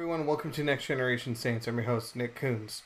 everyone, welcome to Next Generation Saints. I'm your host, Nick Kunze.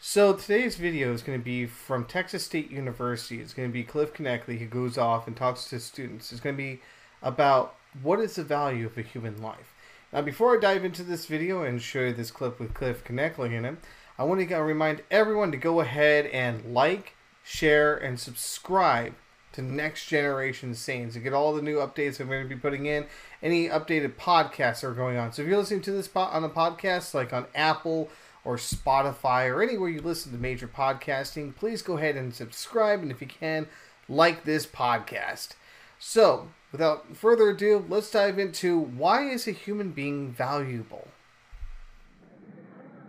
So today's video is going to be from Texas State University. It's going to be Cliff Knechtle who goes off and talks to students. It's going to be about what is the value of a human life. Now, before I dive into this video and show you this clip with Cliff Knechtle in it, I want to remind everyone to go ahead and like, share, and subscribe to Next Generation Saints and get all the new updates I'm going to be putting in. Any updated podcasts are going on. So if you're listening to this on a podcast, like on Apple or Spotify or anywhere you listen to major podcasting, please go ahead and subscribe. And if you can, like this podcast. So, without further ado, let's dive into why is a human being valuable?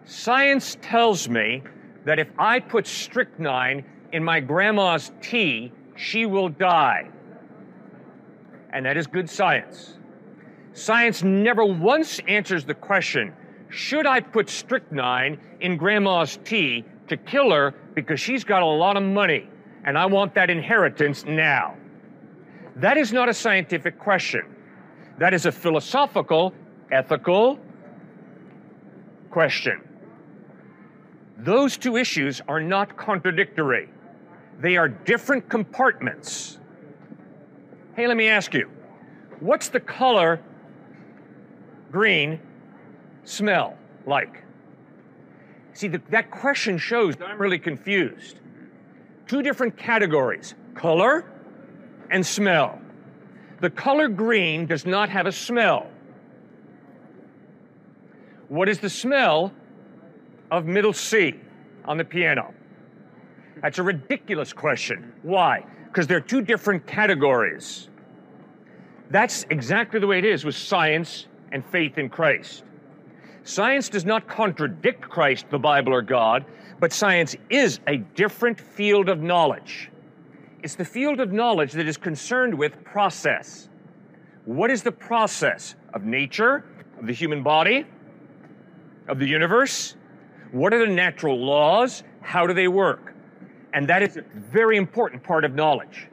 Science tells me that if I put strychnine in my grandma's tea, she will die. And that is good science. Science never once answers the question should I put strychnine in grandma's tea to kill her because she's got a lot of money and I want that inheritance now? That is not a scientific question. That is a philosophical, ethical question. Those two issues are not contradictory. They are different compartments. Hey, let me ask you what's the color green smell like? See, the, that question shows that I'm really confused. Two different categories color and smell. The color green does not have a smell. What is the smell of middle C on the piano? That's a ridiculous question. Why? Because they're two different categories. That's exactly the way it is with science and faith in Christ. Science does not contradict Christ, the Bible, or God, but science is a different field of knowledge. It's the field of knowledge that is concerned with process. What is the process of nature, of the human body, of the universe? What are the natural laws? How do they work? And that is a very important part of knowledge.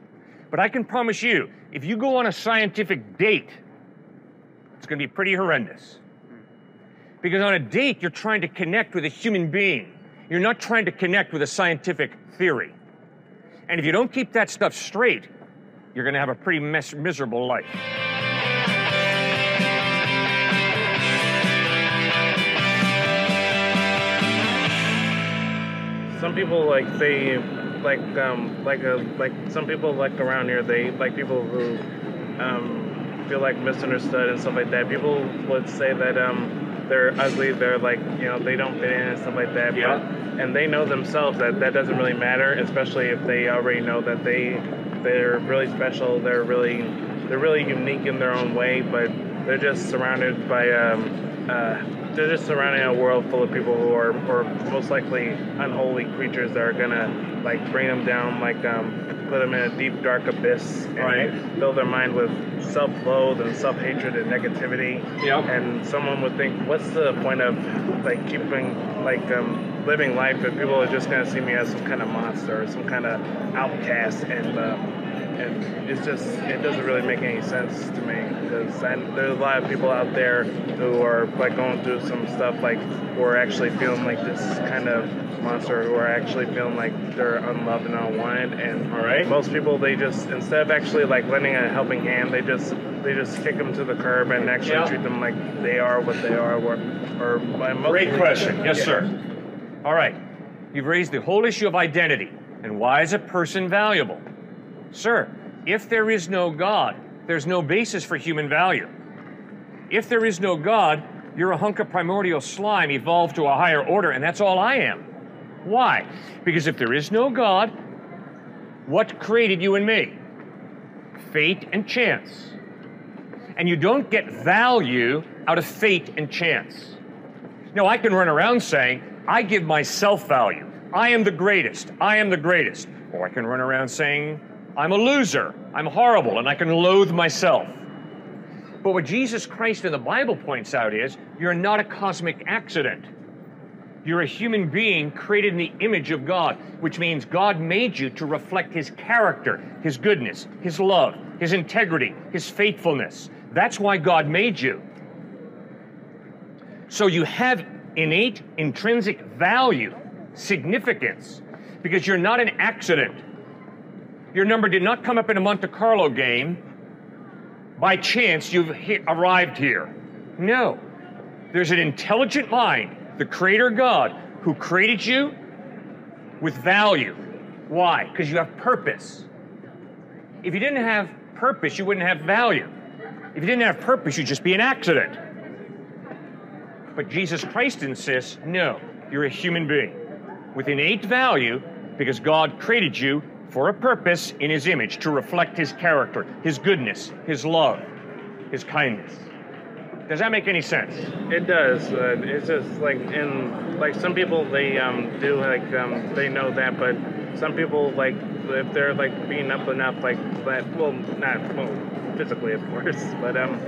But I can promise you, if you go on a scientific date, it's going to be pretty horrendous. Because on a date, you're trying to connect with a human being. You're not trying to connect with a scientific theory. And if you don't keep that stuff straight, you're going to have a pretty mis- miserable life. Some people like they like um like a like some people like around here they like people who um feel like misunderstood and stuff like that people would say that um they're ugly they're like you know they don't fit in and stuff like that Yeah. but, and they know themselves that that doesn't really matter especially if they already know that they they're really special they're really they're really unique in their own way but they're just surrounded by um uh they're just surrounding a world full of people who are, or most likely unholy creatures that are gonna like bring them down, like um, put them in a deep dark abyss and Right. fill their mind with self-loathe and self-hatred and negativity. Yep. And someone would think, what's the point of like keeping like um, living life if people are just gonna see me as some kind of monster or some kind of outcast and. Um, and it's just it doesn't really make any sense to me because there's a lot of people out there who are like going through some stuff like who are actually feeling like this kind of monster who are actually feeling like they're unloved and unwanted and All right. most people they just instead of actually like lending a helping hand they just they just kick them to the curb and actually Yeah. treat them like they are what they are or, or by most Great question. Yes, Yeah. sir. All right. You've raised the whole issue of identity and why is a person valuable? Sir, if there is no God, there's no basis for human value. If there is no God, you're a hunk of primordial slime evolved to a higher order, and that's all I am. Why? Because if there is no God, what created you and me? Fate and chance. And you don't get value out of fate and chance. Now, I can run around saying, I give myself value. I am the greatest. I am the greatest. Or I can run around saying, I'm a loser. I'm horrible, and I can loathe myself. But what Jesus Christ in the Bible points out is, you're not a cosmic accident. You're a human being created in the image of God, which means God made you to reflect His character, His goodness, His love, His integrity, His faithfulness. That's why God made you. So you have innate intrinsic value, significance, because you're not an accident. Your number did not come up in a Monte Carlo game by chance you've arrived here. No. There's an intelligent mind, the creator God, who created you with value. Why? Because you have purpose. If you didn't have purpose, you wouldn't have value. If you didn't have purpose, you'd just be an accident. But Jesus Christ insists no, you're a human being with innate value because God created you for a purpose in His image to reflect His character, His goodness, His love, His kindness. Does that make any sense? It does. Uh, it's just like in like some people they um, do like um, they know that, but some people like if they're like being up enough like that. Well, not well physically of course, but um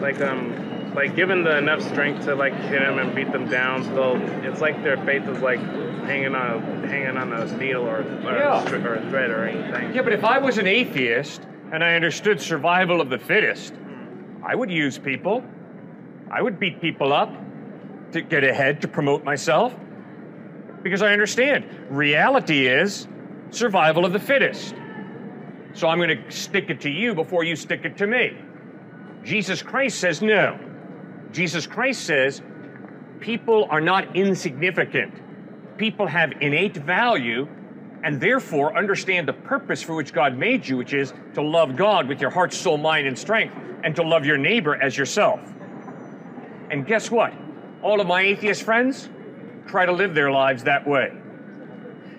like um like given the enough strength to like hit them and beat them down, so it's like their faith is like hanging on a hanging on a needle or or, Yeah. a, or a thread or anything. Yeah, but if I was an atheist and I understood survival of the fittest, I would use people. I would beat people up to get ahead, to promote myself. Because I understand reality is survival of the fittest. So I'm going to stick it to you before you stick it to me. Jesus Christ says no. Jesus Christ says people are not insignificant. People have innate value and therefore understand the purpose for which God made you, which is to love God with your heart, soul, mind, and strength, and to love your neighbor as yourself. And guess what? All of my atheist friends try to live their lives that way.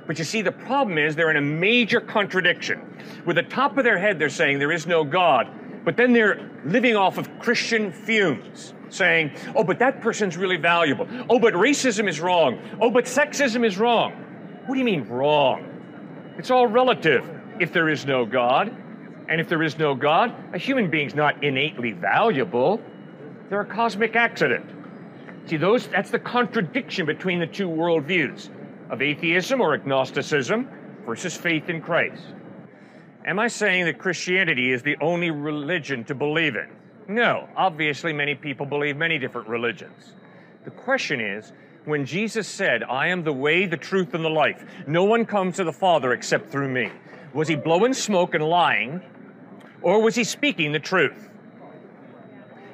But you see, the problem is they're in a major contradiction. With the top of their head, they're saying there is no God, but then they're living off of Christian fumes, saying, oh, but that person's really valuable. Oh, but racism is wrong. Oh, but sexism is wrong. What do you mean wrong? It's all relative if there is no God. And if there is no God, a human being's not innately valuable. They're a cosmic accident. See, those that's the contradiction between the two worldviews of atheism or agnosticism versus faith in Christ. Am I saying that Christianity is the only religion to believe in? No. Obviously, many people believe many different religions. The question is when Jesus said, I am the way, the truth, and the life, no one comes to the Father except through me, was he blowing smoke and lying, or was he speaking the truth?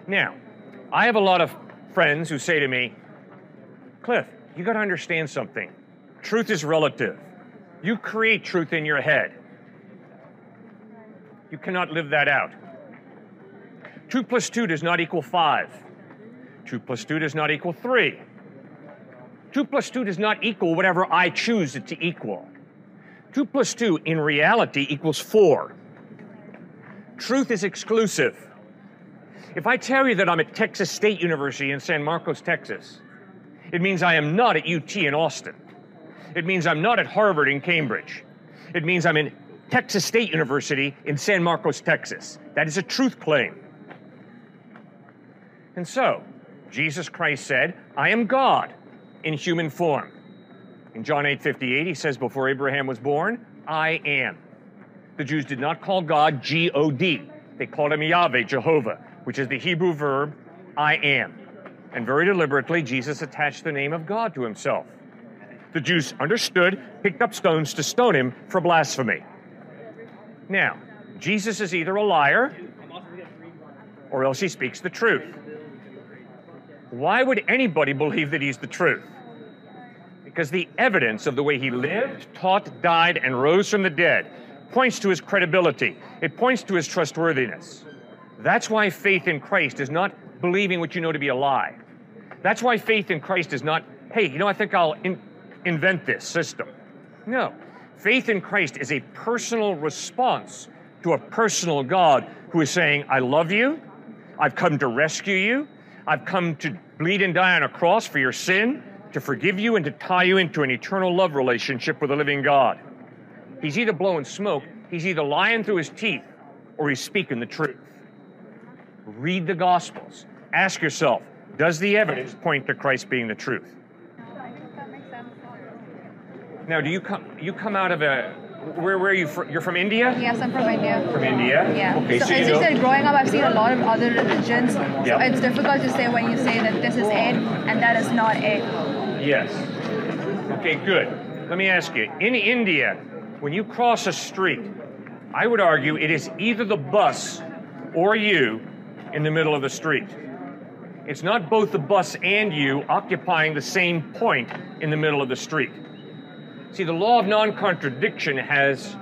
Now, I have a lot of friends who say to me, Cliff, you got to understand something. Truth is relative. You create truth in your head. You cannot live that out. Two plus two does not equal five. Two plus two does not equal three. Two plus two does not equal whatever I choose it to equal. Two plus two in reality equals four. Truth is exclusive. If I tell you that I'm at Texas State University in San Marcos, Texas, it means I am not at UT in Austin. It means I'm not at Harvard in Cambridge. It means I'm in Texas State University in San Marcos, Texas. That is a truth claim. And so, Jesus Christ said, I am God in human form. In John 8 58, he says, Before Abraham was born, I am. The Jews did not call God G O D, they called him Yahweh, Jehovah, which is the Hebrew verb I am. And very deliberately, Jesus attached the name of God to himself. The Jews understood, picked up stones to stone him for blasphemy. Now, Jesus is either a liar or else he speaks the truth. Why would anybody believe that he's the truth? Because the evidence of the way he lived, taught, died, and rose from the dead points to his credibility. It points to his trustworthiness. That's why faith in Christ is not believing what you know to be a lie. That's why faith in Christ is not, hey, you know, I think I'll in- invent this system. No. Faith in Christ is a personal response to a personal God who is saying, I love you. I've come to rescue you. I've come to bleed and die on a cross for your sin, to forgive you, and to tie you into an eternal love relationship with the living God. He's either blowing smoke, he's either lying through his teeth, or he's speaking the truth. Read the Gospels. Ask yourself, does the evidence point to Christ being the truth? I think that makes sense. Now, do you come you come out of a Where, where are you from? You're from India? Yes, I'm from India. From India? Yeah. Okay, so, so, you as you know. said, growing up, I've seen a lot of other religions. So it's difficult to say when you say that this is it and that is not it. Yes. Okay, good. Let me ask you. In India, when you cross a street, I would argue it is either the bus or you in the middle of the street. It's not both the bus and you occupying the same point in the middle of the street. See, the law of non contradiction has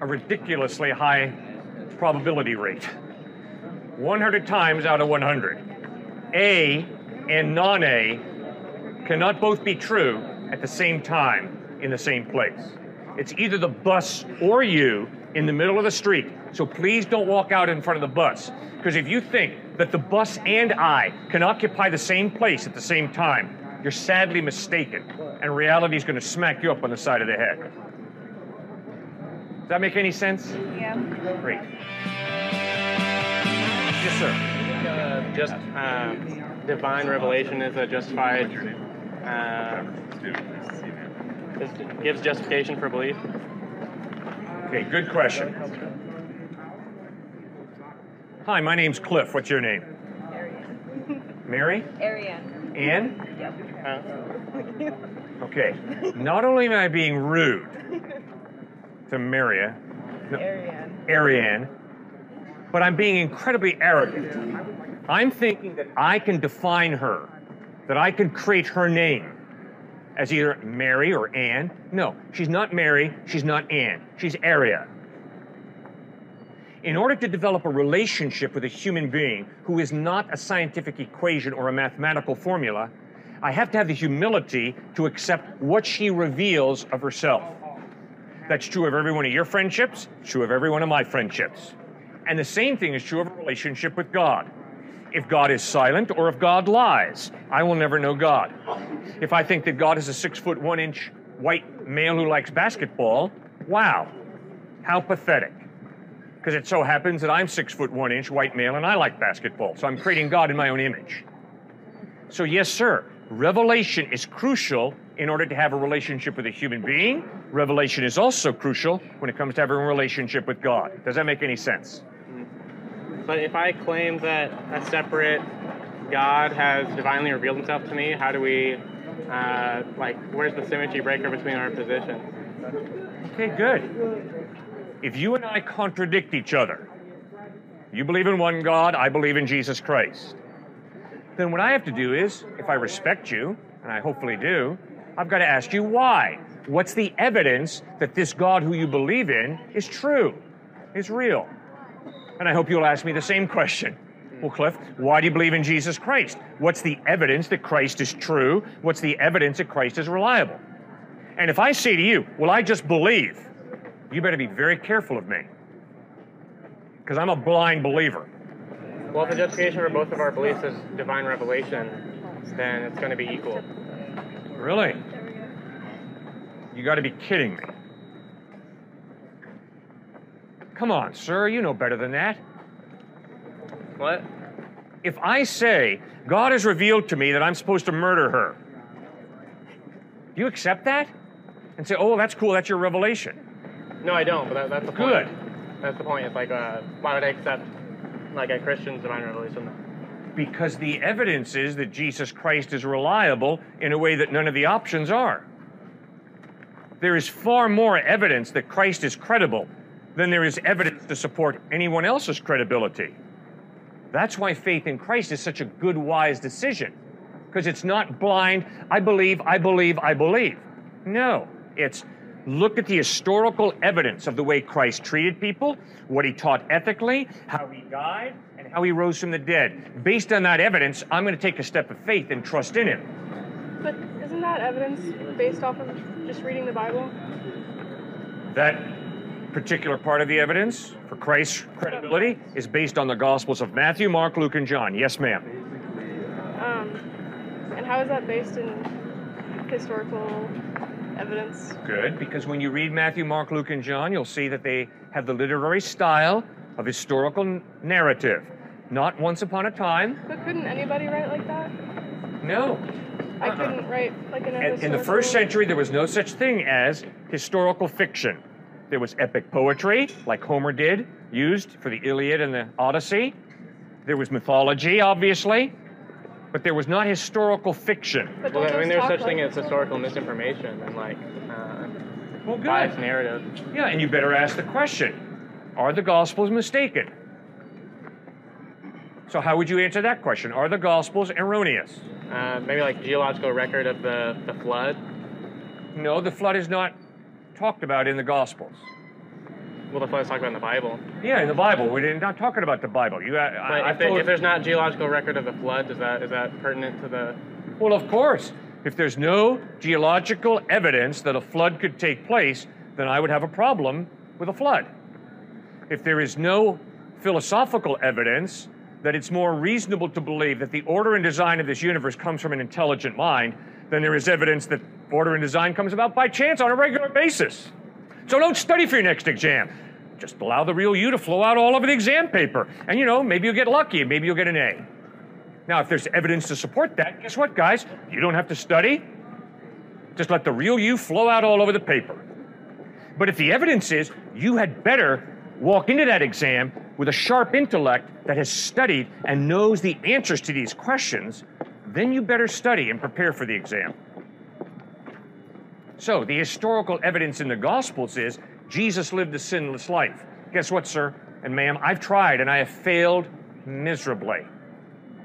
a ridiculously high probability rate 100 times out of 100. A and non A cannot both be true at the same time in the same place. It's either the bus or you in the middle of the street. So please don't walk out in front of the bus. Because if you think that the bus and I can occupy the same place at the same time, you're sadly mistaken. And reality is going to smack you up on the side of the head. Does that make any sense? Yeah. Great. Yes, sir. Uh, just uh, divine revelation is a justified, uh, just gives justification for belief. Okay, good question. Hi, my name's Cliff. What's your name? Mary? Mary? Arian. Ann? Uh, Okay. Not only am I being rude to Maria, no, Ariane, but I'm being incredibly arrogant. I'm thinking that I can define her, that I can create her name as either Mary or Anne. No, she's not Mary, she's not Anne, she's Aria. In order to develop a relationship with a human being who is not a scientific equation or a mathematical formula, I have to have the humility to accept what she reveals of herself. That's true of every one of your friendships, true of every one of my friendships. And the same thing is true of a relationship with God. If God is silent or if God lies, I will never know God. If I think that God is a six foot one inch white male who likes basketball, wow, how pathetic. Because it so happens that I'm six foot one inch white male and I like basketball, so I'm creating God in my own image. So, yes, sir, revelation is crucial in order to have a relationship with a human being. Revelation is also crucial when it comes to having a relationship with God. Does that make any sense? but if I claim that a separate God has divinely revealed himself to me, how do we, uh, like, where's the symmetry breaker between our positions? Okay, good. If you and I contradict each other, you believe in one God, I believe in Jesus Christ, then what I have to do is, if I respect you, and I hopefully do, I've got to ask you why. What's the evidence that this God who you believe in is true, is real? And I hope you'll ask me the same question. Well, Cliff, why do you believe in Jesus Christ? What's the evidence that Christ is true? What's the evidence that Christ is reliable? And if I say to you, well, I just believe, you better be very careful of me. Because I'm a blind believer. Well, if the justification for both of our beliefs is divine revelation, then it's going to be equal. Really? You got to be kidding me. Come on, sir, you know better than that. What? If I say, God has revealed to me that I'm supposed to murder her, do you accept that? And say, oh, that's cool, that's your revelation. No, I don't. But that, that's the Good. point. That's the point. It's like, uh, why would I accept like a Christian's divine revelation? Because the evidence is that Jesus Christ is reliable in a way that none of the options are. There is far more evidence that Christ is credible than there is evidence to support anyone else's credibility. That's why faith in Christ is such a good, wise decision. Because it's not blind, I believe, I believe, I believe. No, it's look at the historical evidence of the way Christ treated people, what he taught ethically, how he died, and how he rose from the dead. Based on that evidence, I'm going to take a step of faith and trust in him. But isn't that evidence based off of just reading the Bible? That particular part of the evidence for Christ's credibility is based on the Gospels of Matthew, Mark, Luke, and John. Yes, ma'am. Um, and how is that based in historical evidence? Good, because when you read Matthew, Mark, Luke, and John, you'll see that they have the literary style of historical narrative. Not once upon a time. But couldn't anybody write like that? No. I uh-uh. couldn't write like an in the first century, there was no such thing as historical fiction. There was epic poetry, like Homer did, used for the Iliad and the Odyssey. There was mythology, obviously, but there was not historical fiction. But Well, I mean, there's talk such thing as historical misinformation and like uh, Well, good. biased narrative. Yeah, and you better ask the question Are the Gospels mistaken? So, how would you answer that question? Are the Gospels erroneous? Uh, maybe like geological record of the, the flood. No, the flood is not talked about in the Gospels. Well, the flood is talked about in the Bible. Yeah, in the Bible. We're not talking about the Bible. You, I, I, if, told- if there's not geological record of the flood, is that is that pertinent to the? Well, of course. If there's no geological evidence that a flood could take place, then I would have a problem with a flood. If there is no philosophical evidence that it's more reasonable to believe that the order and design of this universe comes from an intelligent mind, then there is evidence that order and design comes about by chance on a regular basis. So don't study for your next exam. Just allow the real you to flow out all over the exam paper. And you know, maybe you'll get lucky maybe you'll get an A. Now, if there's evidence to support that, guess what, guys? You don't have to study. Just let the real you flow out all over the paper. But if the evidence is you had better walk into that exam with a sharp intellect that has studied and knows the answers to these questions, then you better study and prepare for the exam. So, the historical evidence in the Gospels is Jesus lived a sinless life. Guess what, sir and ma'am? I've tried and I have failed miserably.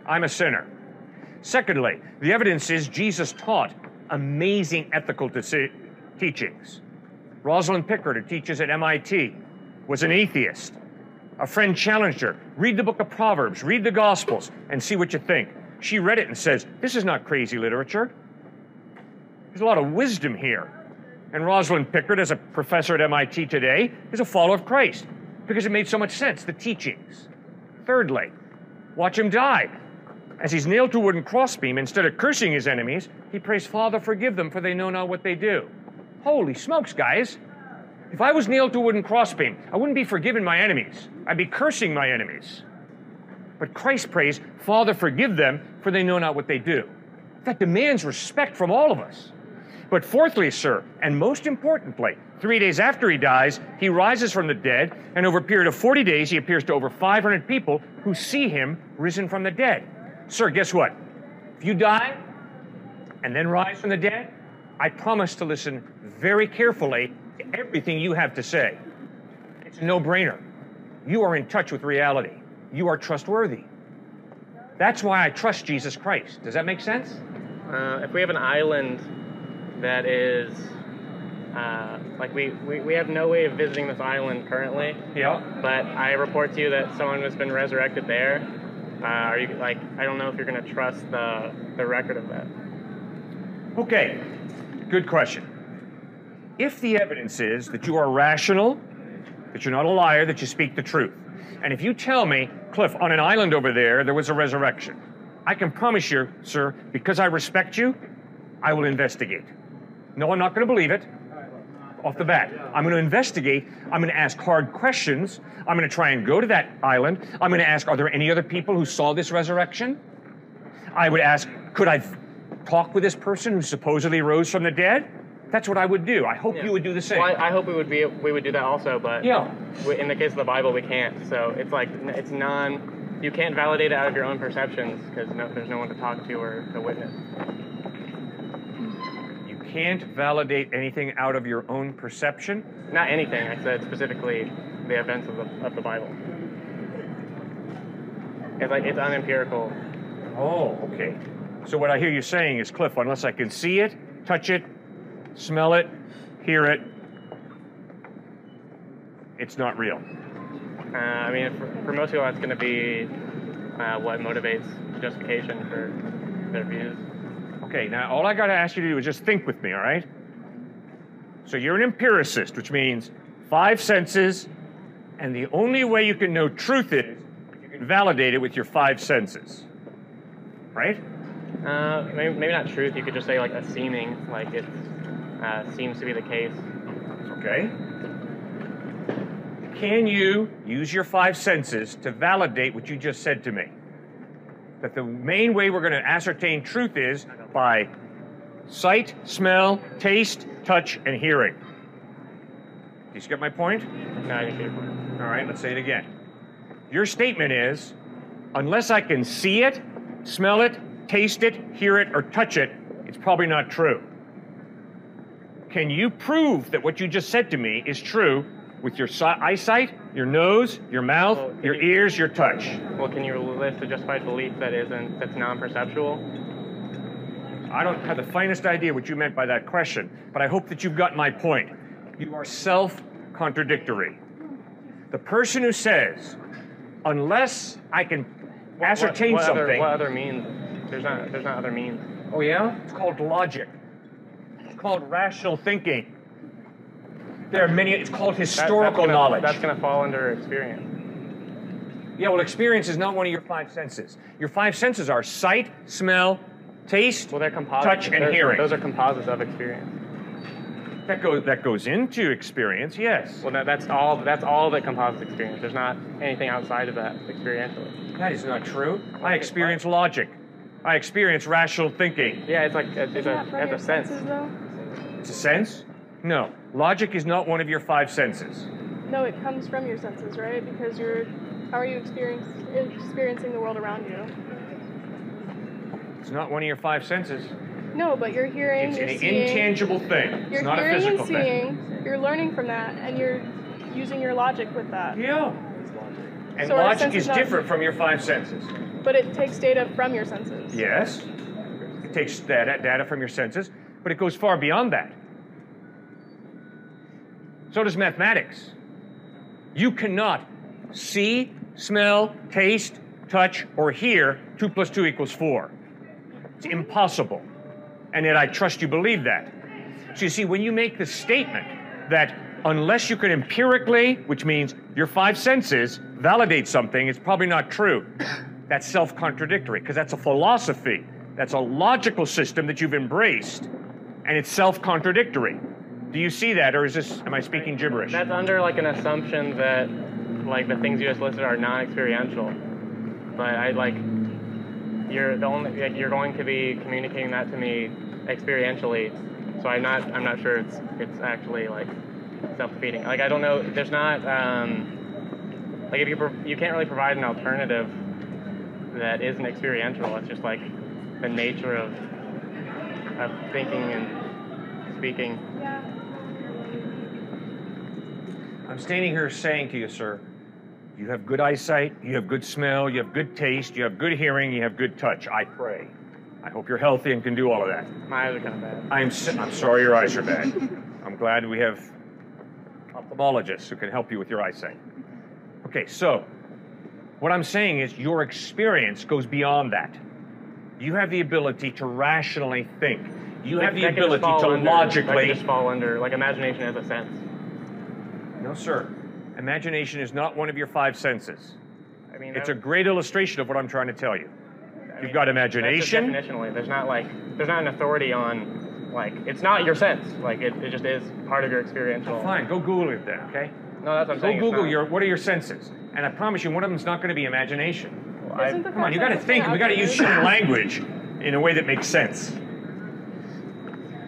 I'm a sinner. Secondly, the evidence is Jesus taught amazing ethical teachings. Rosalind Picard, who teaches at MIT, was an atheist. A friend challenged her read the book of Proverbs, read the Gospels, and see what you think. She read it and says, This is not crazy literature. There's a lot of wisdom here. And Rosalind Picard, as a professor at MIT today, is a follower of Christ because it made so much sense, the teachings. Thirdly, watch him die. As he's nailed to a wooden crossbeam, instead of cursing his enemies, he prays, Father, forgive them, for they know not what they do. Holy smokes, guys. If I was nailed to a wooden crossbeam, I wouldn't be forgiving my enemies. I'd be cursing my enemies. But Christ prays, Father, forgive them, for they know not what they do. That demands respect from all of us. But fourthly, sir, and most importantly, three days after he dies, he rises from the dead, and over a period of 40 days, he appears to over 500 people who see him risen from the dead. Sir, guess what? If you die and then rise from the dead, I promise to listen very carefully to everything you have to say. It's a no brainer. You are in touch with reality, you are trustworthy. That's why I trust Jesus Christ. Does that make sense? Uh, if we have an island that is uh, like we, we, we have no way of visiting this island currently, Yeah. but I report to you that someone has been resurrected there. Uh, are you like I don't know if you're going to trust the the record of that. Okay, good question. If the evidence is that you are rational, that you're not a liar, that you speak the truth, and if you tell me, Cliff, on an island over there, there was a resurrection, I can promise you, sir, because I respect you, I will investigate. No, I'm not going to believe it off the bat. I'm going to investigate. I'm going to ask hard questions. I'm going to try and go to that island. I'm going to ask, are there any other people who saw this resurrection? I would ask, could I talk with this person who supposedly rose from the dead? That's what I would do. I hope Yeah. you would do the same. Well, I, I hope we would be we would do that also, but Yeah. we- in the case of the Bible, we can't. So it's like it's non. You can't validate it out of your own perceptions because no, there's no one to talk to or to witness. Can't validate anything out of your own perception. Not anything. I said specifically the events of the of the Bible. It's like it's unempirical. Oh, okay. So what I hear you saying is, Cliff, unless I can see it, touch it, smell it, hear it, it's not real. Uh, I mean, for, for most people, that's going to be uh, what motivates justification for their views. Okay, now all I got to ask you to do is just think with me, all right? So you're an empiricist, which means five senses, and the only way you can know truth is you can validate it with your five senses. Right? Uh, maybe, maybe not truth. You could just say like a seeming, like it uh, seems to be the case. Okay. Can you use your five senses to validate what you just said to me? That the main way we're going to ascertain truth is by sight, smell, taste, touch, and hearing. Do you get my point? No, I didn't get your point. All right, let's say it again. Your statement is unless I can see it, smell it, taste it, hear it, or touch it, it's probably not true. Can you prove that what you just said to me is true with your si- eyesight, your nose, your mouth, Well, your you- ears, your touch? Well, can you list a justified belief that isn't that's non-perceptual? I don't have the finest idea what you meant by that question, but I hope that you've got my point. You are self contradictory. The person who says, unless I can ascertain what, what something. Other, what other means? There's not. There's not other means. Oh, yeah? It's called logic. It's called rational thinking. There are many, it's called That- historical that's gonna, knowledge. That's going to fall under experience. Yeah, well, experience is not one of your five senses. Your five senses are sight, smell, taste, Well, they're composites. touch, and They're- hearing. Those are composites of experience. that, goes, that goes into experience, yes. Well, that, that's all. That's all that composites experience. There's not anything outside of that experientially. That is not true. I experience logic. I experience rational thinking. Yeah, it's like it's, it's a it's a sense. senses, though? It's a sense? No. Logic is not one of your five senses. No, it comes from your senses, right? Because you're. How are you experiencing the world around you? It's not one of your five senses. No, but you're hearing, It's you're an seeing. intangible thing. You're It's not a hearing physical and thing. seeing. You're learning from that, and you're using your logic with that. Yeah. And So logic is not- different from your five senses. But it takes data from your senses. Yes. It takes data, data from your senses, but it goes far beyond that. So does mathematics. You cannot see, smell, taste, touch, or hear 2 plus 2 equals 4. It's impossible. And yet I trust you believe that. So you see, when you make the statement that unless you can empirically, which means your five senses, validate something, it's probably not true. That's self contradictory because that's a philosophy. That's a logical system that you've embraced, and it's self contradictory. Do you see that, or is this, am I speaking gibberish? That's under like an assumption that like the things you just listed are non-experiential. But I like you're the only like, you're going to be communicating that to me experientially. So I'm not I'm not sure it's it's actually like self-defeating. Like I don't know. There's not um, like if you pro- you can't really provide an alternative that isn't experiential. It's just like the nature of of thinking and speaking. Yeah. I'm standing here saying to you, sir, you have good eyesight, you have good smell, you have good taste, you have good hearing, you have good touch. I pray. I hope you're healthy and can do all of that. My eyes are kind of bad. I'm, I'm sorry your eyes are bad. I'm glad we have ophthalmologists who can help you with your eyesight. Okay, so what I'm saying is your experience goes beyond that. You have the ability to rationally think. You have the That can just ability to That logically. just fall under like imagination as a sense. No, sir. Imagination is not one of your five senses. I mean, It's a great illustration of what I'm trying to tell you. I You've mean, got that's imagination. definitionally, there's not like there's not an authority on like it's not your sense. Like it, it just is part of your experiential. Oh, fine, go Google it then, okay? No, that's what I'm Go saying. it's Google your what are your senses, and I promise you, one of them is not going to be imagination. I- Isn't the Come on, you got to think. We got to use accurate? human language in a way that makes sense.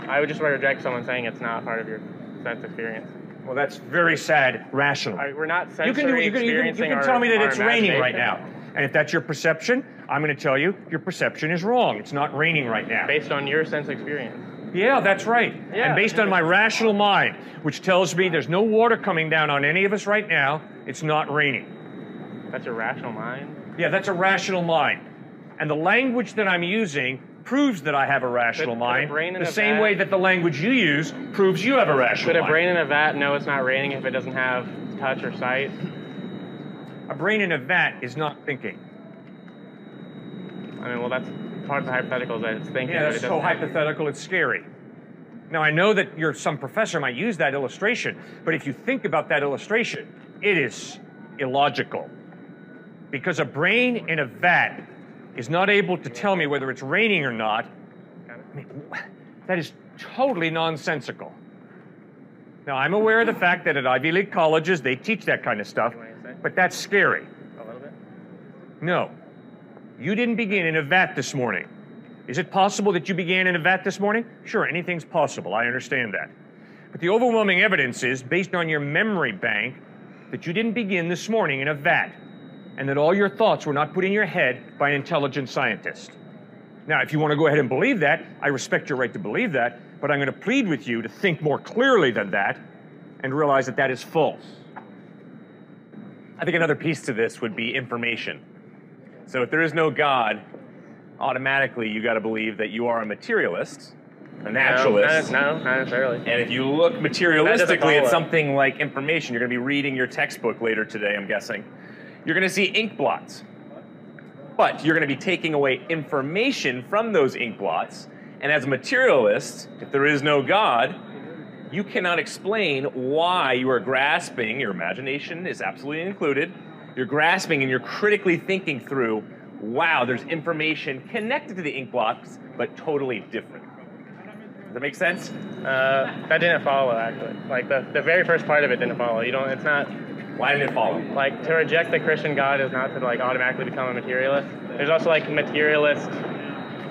I would just reject someone saying it's not part of your sense experience. Well, that's very sad. Rational. I, we're not you sensory can do. You can, you can, you can our- tell me that it's raining right now, and if that's your perception, I'm going to tell you your perception is wrong. It's not raining right now. Based on your sense experience. Yeah, that's right. Yeah. And based on my rational mind, which tells me there's no water coming down on any of us right now, it's not raining. That's a rational mind. Yeah, that's a rational mind. And the language that I'm using proves that I have a rational Could- could mind. in The same vat- way that the language you use proves you have a rational Could a mind. brain in a vat know it's not raining if it doesn't have touch or sight? a brain in a vat is not thinking. I mean, well, that's part of the hypothetical is that it's thinking. Yeah, but that's it so hypothetical, it's scary. Now, I know that you're some professor might use that illustration, but if you think about that illustration, it is illogical. Because a brain in a vat is not able to tell me whether it's raining or not. I mean, that is totally nonsensical. Now, I'm aware of the fact that at Ivy League colleges they teach that kind of stuff, but that's scary. A little bit. No. You didn't begin in a vat this morning. Is it possible that you began in a vat this morning? Sure, anything's possible. I understand that. But the overwhelming evidence is, based on your memory bank, that you didn't begin this morning in a vat, and that all your thoughts were not put in your head by an intelligent scientist. Now, if you want to go ahead and believe that, I respect your right to believe that, but I'm going to plead with you to think more clearly than that and realize that that is false. I think another piece to this would be information. So if there is no God, automatically you got to believe that you are a materialist, a naturalist. No, not, no, not necessarily. And if you look materialistically at something like information, you're going to be reading your textbook later today, I'm guessing. You're going to see ink blots. But you're going to be taking away information from those ink blots. And as a materialist, if there is no God, you cannot explain why you are grasping, your imagination is absolutely included. You're grasping and you're critically thinking through, wow, there's information connected to the ink blots, but totally different. Does that make sense? Uh, that didn't follow actually. Like the, the very first part of it didn't follow. You don't. It's not Why didn't it follow? like to reject the Christian God is not to like automatically become a materialist. There's also like materialist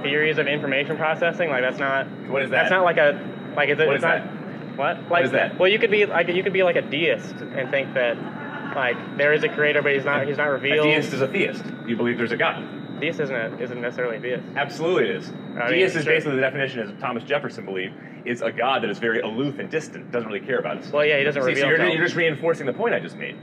theories of information processing. Like that's not. What is that? That's not like a like. Is it, What it's is not. that? What? Like is that? Well, you could be like you could be like a deist and think that like there is a creator, but he's not. He's not A revealed. deist is a theist. You believe there's a God. Deist isn't isn't necessarily a deist. Absolutely it is. I mean, deist is sure. basically the definition, as Thomas Jefferson believed, is a God that is very aloof and distant, doesn't really care about us. Well, yeah, he doesn't See, reveal so you're, you're just reinforcing the point I just made.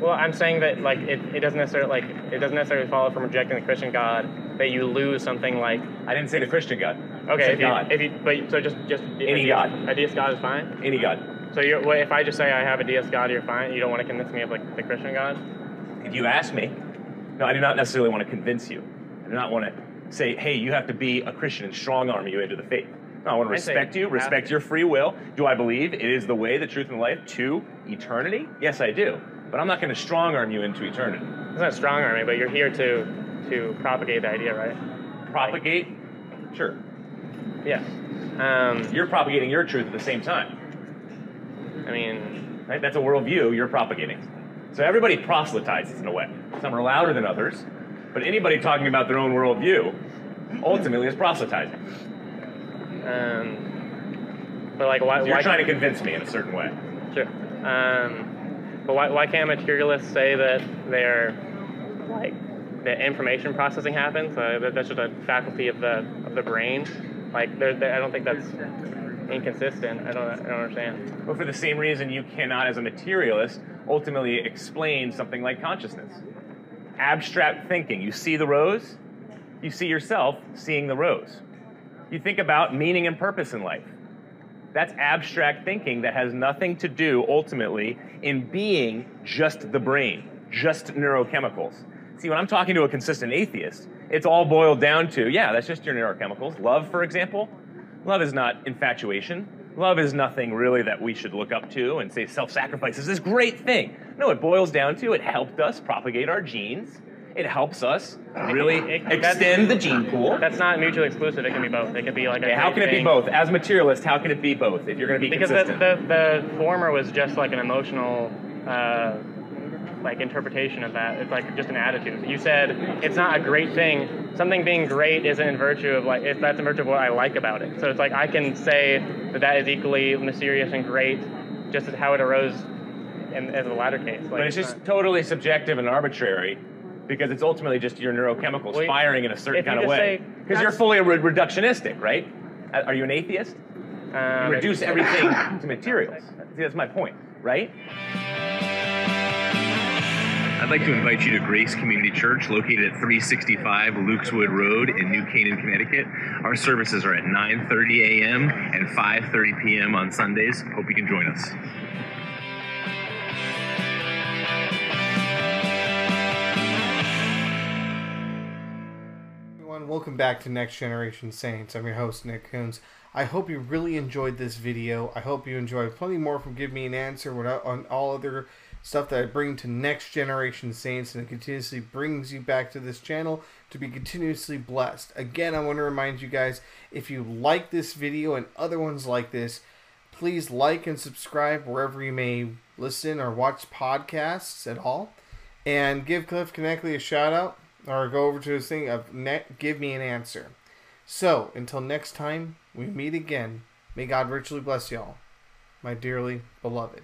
Well, I'm saying that like it, it doesn't necessarily like it doesn't necessarily follow from rejecting the Christian God that you lose something like I didn't say the Christian God. I okay said if you, God. if you but so just just Any deist- God. a deist God is fine. Any God. So you're well, if I just say I have a deist God, you're fine. You don't want to convince me of like the Christian God. If you ask me, no, I do not necessarily want to convince you. I do not want to say, hey, you have to be a Christian and strong arm you into the faith. No, I want to say respect you, respect your free will. Do I believe it is the way, the truth, and the life to eternity? Yes, I do. But I'm not going to strong arm you into eternity. It's not strong army, but you're here to to propagate the idea, right? Propagate? Sure. Yeah. Um, You're propagating your truth at the same time. I mean, Right? That's a worldview you're propagating. So everybody proselytizes in a way. Some are louder than others, but anybody talking about their own worldview ultimately is proselytizing. um, but like why? So you're why trying to convince me in a certain way. Sure. Um, but why, why can't materialists say that they're like that information processing happens? Uh, that, that's just a faculty of the of the brain. Like, they're, they I don't think that's inconsistent. I don't I don't understand. But for the same reason, you cannot, as a materialist, ultimately explain something like consciousness. Abstract thinking. You see the rose, you see yourself seeing the rose. You think about meaning and purpose in life. That's abstract thinking that has nothing to do ultimately in being just the brain, just neurochemicals. See, when I'm talking to a consistent atheist, it's all boiled down to yeah, that's just your neurochemicals. Love, for example, love is not infatuation. Love is nothing really that we should look up to and say self sacrifice is this great thing. No, it boils down to it helped us propagate our genes. It helps us really It- extend the gene pool. That's not mutually exclusive. It can be both. It can be like a Okay, how can it be both? As materialist, how can it be both if you're going to be Because the, the the former was just like an emotional. Uh, like interpretation of that it's like just an attitude you said it's not a great thing something being great isn't in virtue of like if that's in virtue of what i like about it so it's like i can say that that is equally mysterious and great just as how it arose in, in the latter case like but it's just totally subjective and arbitrary because it's ultimately just your neurochemicals Well, firing in a certain kind of way. Because you're fully re- reductionistic, right? Are you an atheist? um, You reduce everything to materials. See, that's my point, right? I'd like to invite you to Grace Community Church, located at 365 Lukeswood Road in New Canaan, Connecticut. Our services are at 9:30 a.m. and 5:30 p.m. on Sundays. Hope you can join us. Everyone, welcome back to Next Generation Saints. I'm your host, Nick Kunze. I hope you really enjoyed this video. I hope you enjoyed plenty more from Give Me an Answer on all other stuff that I bring to Next Generation Saints and it continuously brings you back to this channel to be continuously blessed. Again, I want to remind you guys if you like this video and other ones like this, please like and subscribe wherever you may listen or watch podcasts at all. And give Cliff Knechtle a shout out or go over to his thing of net, give me an answer. So, until next time we meet again, may God richly bless y'all, my dearly beloved.